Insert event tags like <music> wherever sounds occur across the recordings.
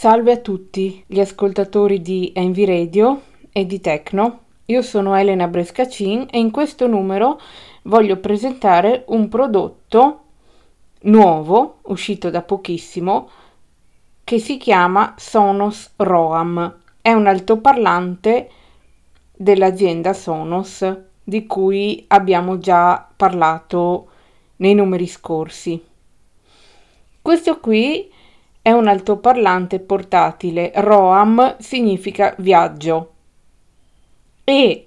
Salve a tutti gli ascoltatori di Envy Radio e di Tecno. Io sono Elena Brescacin e in questo numero voglio presentare un prodotto nuovo, uscito da pochissimo, che si chiama Sonos Roam. È un altoparlante dell'azienda Sonos di cui abbiamo già parlato nei numeri scorsi. Questo qui è un altoparlante portatile. ROAM significa viaggio e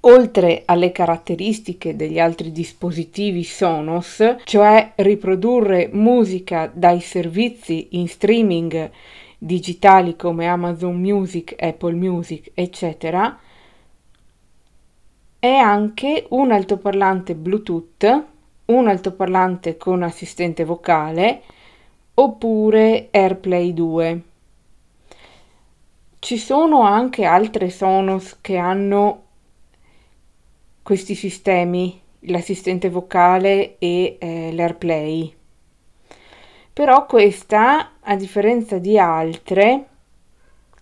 oltre alle caratteristiche degli altri dispositivi Sonos, cioè riprodurre musica dai servizi in streaming digitali come Amazon Music, Apple Music, eccetera, è anche un altoparlante Bluetooth, un altoparlante con assistente vocale oppure AirPlay 2. Ci sono anche altre Sonos che hanno questi sistemi, l'assistente vocale e eh, l'AirPlay. Però questa, a differenza di altre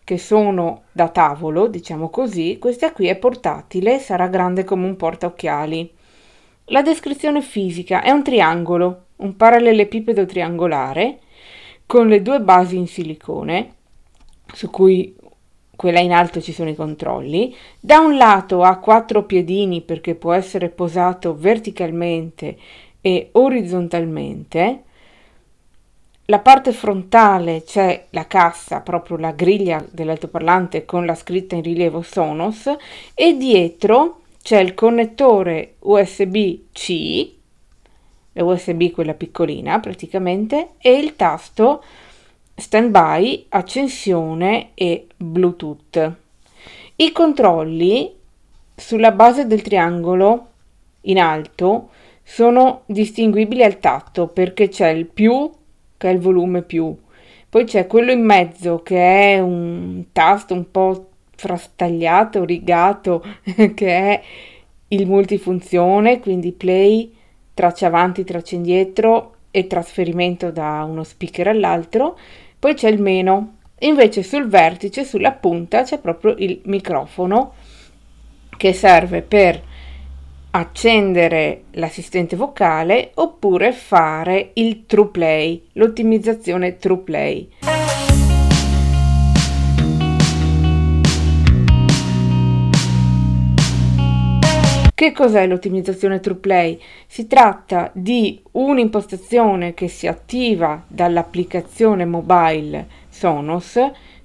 che sono da tavolo, diciamo così, questa qui è portatile, sarà grande come un portaocchiali. La descrizione fisica è un triangolo, un parallelepipedo triangolare con le due basi in silicone, su cui quella in alto ci sono i controlli. Da un lato ha quattro piedini perché può essere posato verticalmente e orizzontalmente. La parte frontale c'è la cassa, proprio la griglia dell'altoparlante con la scritta in rilievo Sonos e dietro c'è il connettore USB-C USB quella piccolina praticamente e il tasto standby, accensione e Bluetooth. I controlli sulla base del triangolo in alto sono distinguibili al tatto perché c'è il più che è il volume più, poi c'è quello in mezzo che è un tasto un po' frastagliato, rigato <laughs> che è il multifunzione, quindi play, traccia avanti, traccia indietro e trasferimento da uno speaker all'altro, poi c'è il meno. Invece sul vertice, sulla punta, c'è proprio il microfono che serve per accendere l'assistente vocale oppure fare il true play, l'ottimizzazione true play. Che cos'è l'ottimizzazione TruePlay? Si tratta di un'impostazione che si attiva dall'applicazione mobile Sonos,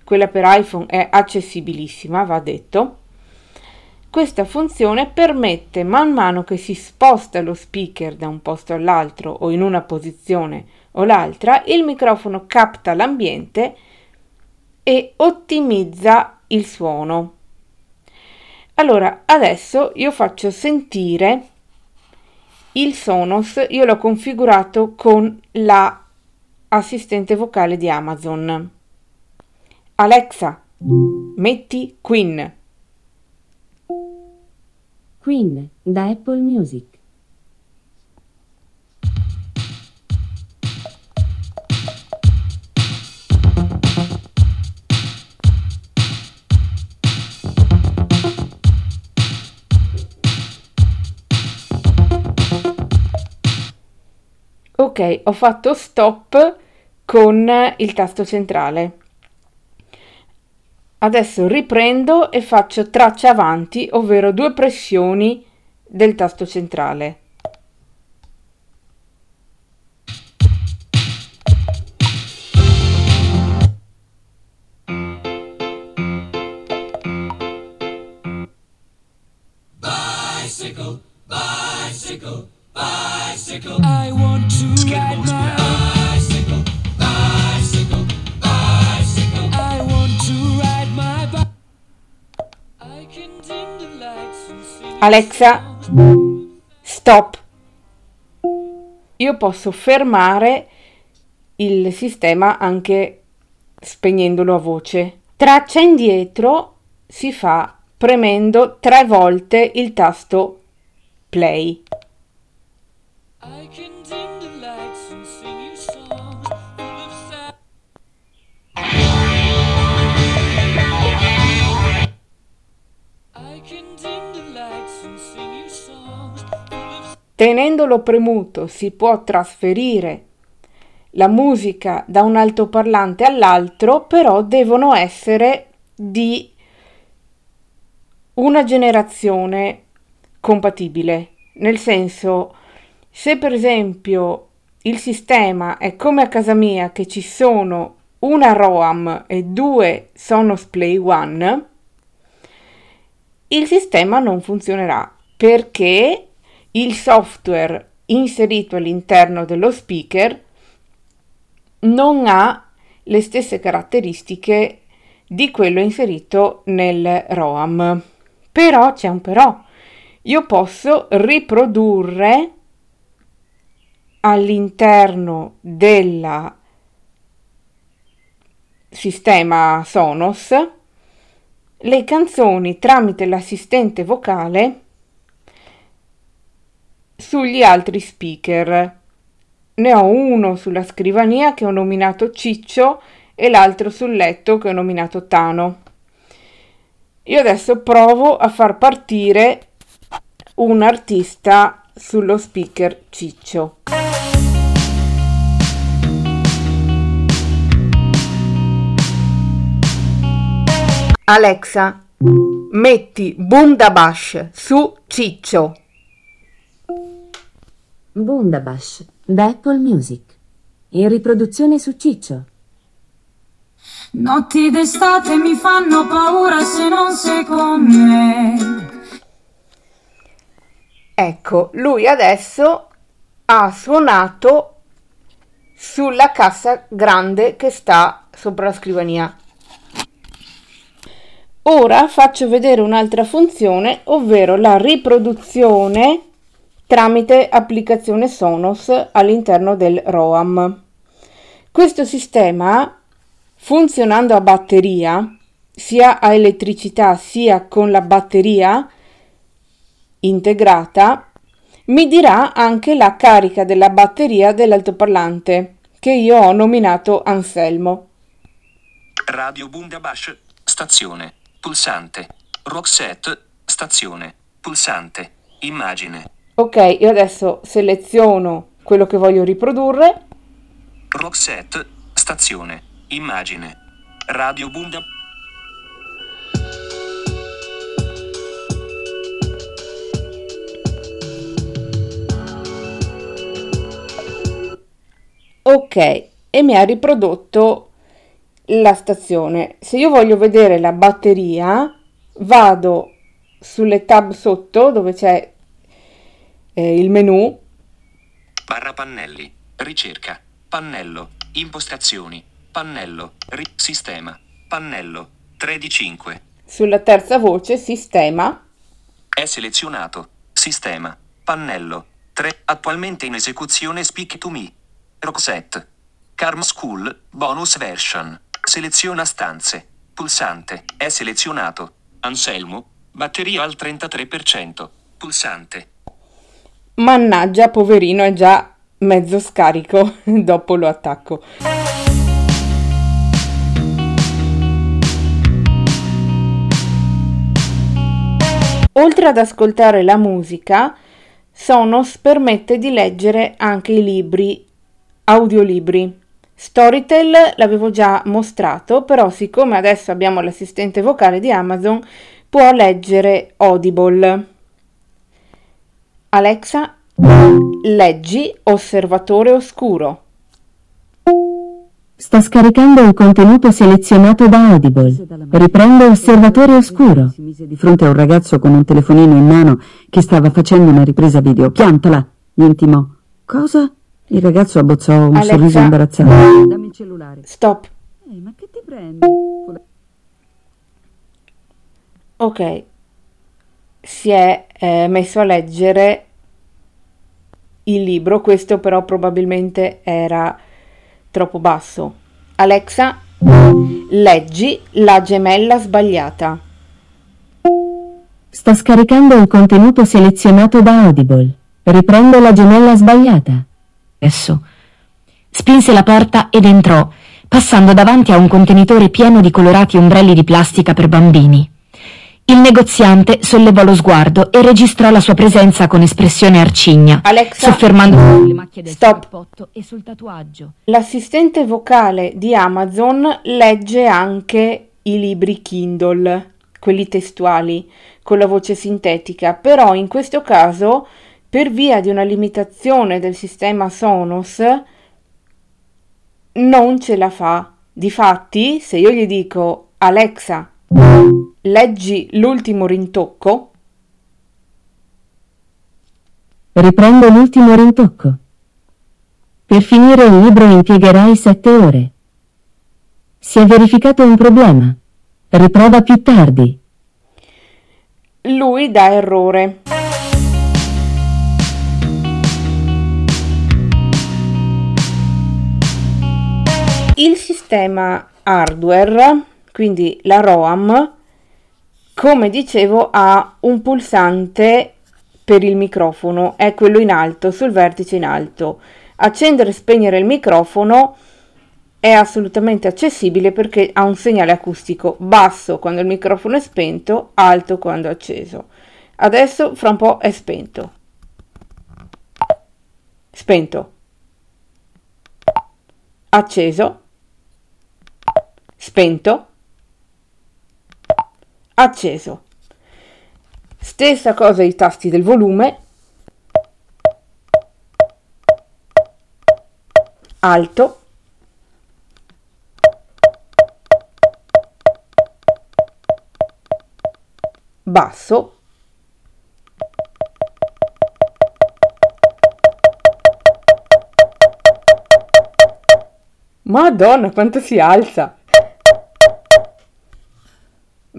quella per iPhone è accessibilissima, va detto. Questa funzione permette man mano che si sposta lo speaker da un posto all'altro o in una posizione o l'altra, il microfono capta l'ambiente e ottimizza il suono. Allora, adesso io faccio sentire il Sonos, io l'ho configurato con la assistente vocale di Amazon. Alexa, metti Queen. Queen da Apple Music. Ho fatto stop con il tasto centrale. Adesso riprendo e faccio traccia avanti, ovvero due pressioni del tasto centrale. Bicycle, bicycle, bicycle. Alexa, stop. Io posso fermare il sistema anche spegnendolo a voce. Traccia indietro si fa premendo tre volte il tasto play. Tenendolo premuto si può trasferire la musica da un altoparlante all'altro, però devono essere di una generazione compatibile. Nel senso, se per esempio il sistema è come a casa mia che ci sono una ROAM e due Sonos Play One, il sistema non funzionerà perché il software inserito all'interno dello speaker non ha le stesse caratteristiche di quello inserito nel ROAM. Però c'è un però. Io posso riprodurre all'interno del sistema Sonos le canzoni tramite l'assistente vocale sugli altri speaker. Ne ho uno sulla scrivania che ho nominato Ciccio e l'altro sul letto che ho nominato Tano. Io adesso provo a far partire un artista sullo speaker Ciccio. Alexa, metti Bundabash su Ciccio. Bundabash da Apple Music. In riproduzione su Ciccio. Notti d'estate mi fanno paura se non sei con me. Ecco, lui adesso ha suonato sulla cassa grande che sta sopra la scrivania. Ora faccio vedere un'altra funzione, ovvero la riproduzione tramite applicazione Sonos all'interno del ROAM. Questo sistema, funzionando a batteria, sia a elettricità sia con la batteria integrata, mi dirà anche la carica della batteria dell'altoparlante, che io ho nominato Anselmo. Radio Bundabash, stazione, pulsante, Roxette, stazione, pulsante, immagine, Ok, io adesso seleziono quello che voglio riprodurre. Roxette, stazione, immagine, Radio Bunda. Ok, e mi ha riprodotto la stazione. Se io voglio vedere la batteria, vado sulle tab sotto dove c'è eh, il menu. Barra pannelli, ricerca, pannello, impostazioni, pannello, ri- sistema, pannello, 3 di 5. Sulla terza voce, sistema. È selezionato, sistema, pannello, 3, attualmente in esecuzione Speak to Me. Roxette. Carm School, bonus version. Seleziona stanze. Pulsante. È selezionato. Anselmo. Batteria al 33%. Pulsante. Mannaggia, poverino, è già mezzo scarico. <laughs> Dopo lo attacco. Oltre ad ascoltare la musica, Sonos permette di leggere anche i libri, audiolibri. Storytel l'avevo già mostrato, però siccome adesso abbiamo l'assistente vocale di Amazon, può leggere Audible. Alexa, leggi Osservatore Oscuro. Sta scaricando il contenuto selezionato da Audible. Riprende Osservatore Oscuro. Si mise di fronte a un ragazzo con un telefonino in mano che stava facendo una ripresa video. Piantala, gli intimò. Cosa? Il ragazzo abbozzò un Alexa. sorriso imbarazzato. Dammi il cellulare. Stop. Ehi, ma che ti prendi? Ok. Si è eh, messo a leggere il libro, questo però probabilmente era troppo basso. Alexa, leggi La gemella sbagliata. Sta scaricando il contenuto selezionato da Audible. Riprende la gemella sbagliata. Adesso. Spinse la porta ed entrò, passando davanti a un contenitore pieno di colorati ombrelli di plastica per bambini. Il negoziante sollevò lo sguardo e registrò la sua presenza con espressione arcigna, Alexa, soffermandosi sulle macchie del stop. cappotto e sul tatuaggio. L'assistente vocale di Amazon legge anche i libri Kindle, quelli testuali, con la voce sintetica, però in questo caso, per via di una limitazione del sistema Sonos, non ce la fa. Difatti, se io gli dico Alexa, leggi l'ultimo rintocco, Riprendo l'ultimo rintocco. Per finire il libro impiegherai sette ore. Si è verificato un problema. Riprova più tardi. lui dà errore. Il sistema hardware, quindi la ROAM, come dicevo, ha un pulsante per il microfono, è quello in alto, sul vertice in alto. Accendere e spegnere il microfono è assolutamente accessibile perché ha un segnale acustico basso quando il microfono è spento, alto quando è acceso. Adesso fra un po' è spento. Spento. Acceso. Spento. Acceso. Stessa cosa i tasti del volume. Alto. basso, Madonna, quanto si alza!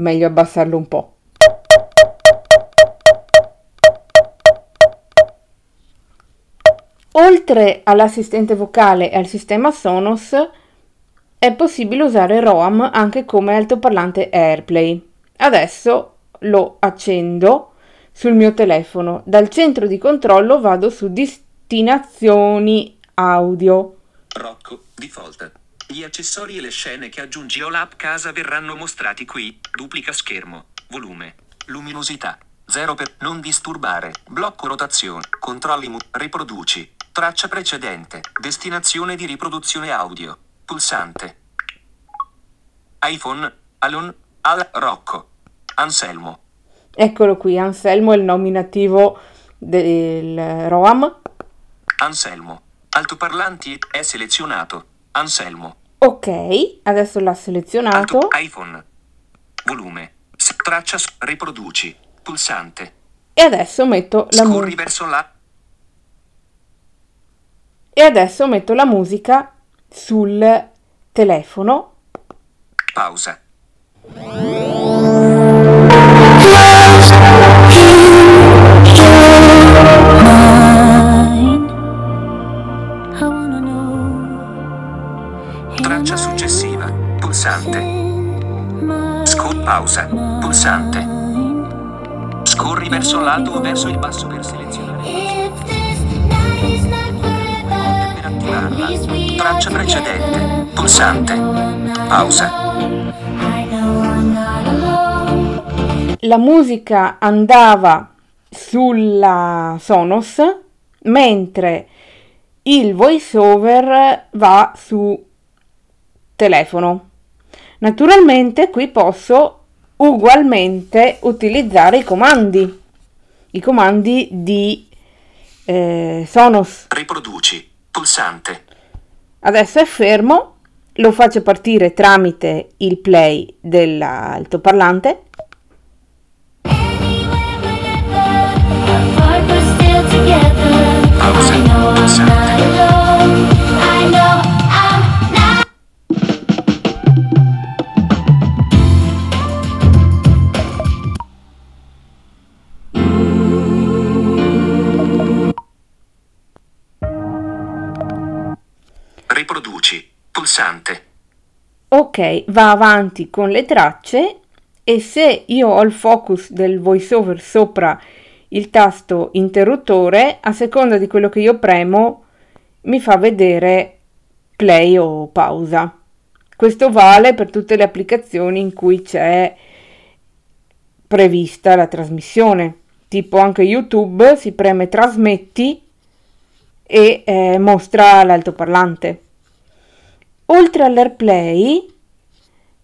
Meglio abbassarlo un po'. Oltre all'assistente vocale e al sistema Sonos, è possibile usare ROAM anche come altoparlante AirPlay. Adesso lo accendo sul mio telefono. Dal centro di controllo vado su destinazioni audio. Rocco, default. Gli accessori e le scene che aggiungi o l'app casa verranno mostrati qui. Duplica schermo. Volume. Luminosità. 0 per non disturbare. Blocco rotazione. Controlli mu- riproduci. Traccia precedente. Destinazione di riproduzione audio. Pulsante. iPhone. Alon. Al. Rocco. Anselmo. Eccolo qui, Anselmo è il nominativo del ROAM. Anselmo. Altoparlanti è selezionato. Anselmo. Ok, adesso l'ha selezionato. Alto iPhone. Volume. Traccia riproduci. Pulsante. E adesso metto la Scorri musica. verso la. E adesso metto la musica sul telefono. Pausa. Traccia successiva. Pulsante. Scor- pausa. Pulsante. Scorri verso l'alto o verso il basso per selezionare per attivarla. Traccia precedente. Pulsante. Pausa. La musica andava sulla Sonos mentre il voiceover va su telefono. Naturalmente qui posso ugualmente utilizzare i comandi, i comandi di eh, Sonos. Riproduci. Pulsante. Adesso è fermo, lo faccio partire tramite il play dell'altoparlante. Pausa. Pulsante. Pulsante. Ok, va avanti con le tracce e se io ho il focus del voiceover sopra il tasto interruttore, a seconda di quello che io premo, mi fa vedere play o pausa. Questo vale per tutte le applicazioni in cui c'è prevista la trasmissione. Tipo anche YouTube si preme trasmetti e eh, mostra l'altoparlante. Oltre all'AirPlay,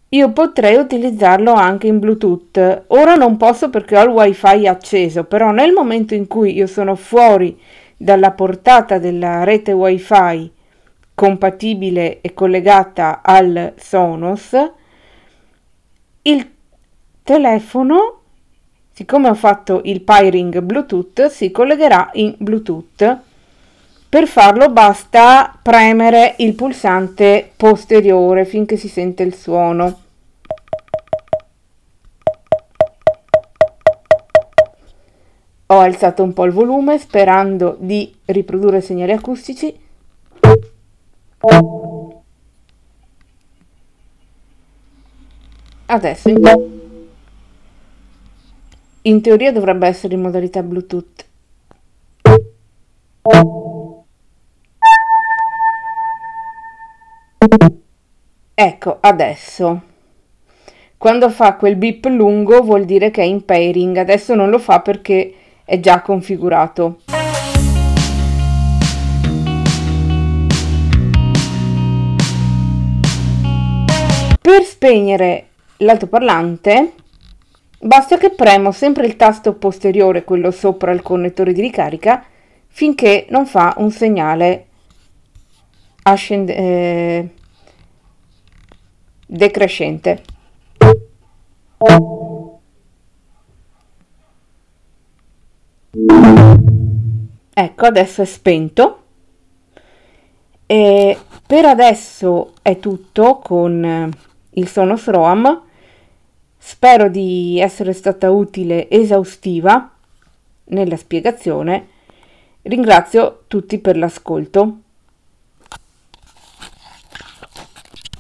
io potrei utilizzarlo anche in Bluetooth. Ora non posso perché ho il wifi acceso, però nel momento in cui io sono fuori dalla portata della rete wifi compatibile e collegata al Sonos, il telefono, siccome ho fatto il pairing Bluetooth, si collegherà in Bluetooth. Per farlo basta premere il pulsante posteriore finché si sente il suono. Ho alzato un po' il volume sperando di riprodurre segnali acustici. Adesso in teoria dovrebbe essere in modalità Bluetooth. Ecco, adesso. Quando fa quel beep lungo vuol dire che è in pairing, adesso non lo fa perché è già configurato. Per spegnere l'altoparlante basta che premo sempre il tasto posteriore, quello sopra il connettore di ricarica, finché non fa un segnale ascend- eh, decrescente. Ecco, adesso è spento. E per adesso è tutto con eh, il Sonos Roam. Spero di essere stata utile, esaustiva nella spiegazione. Ringrazio tutti per l'ascolto.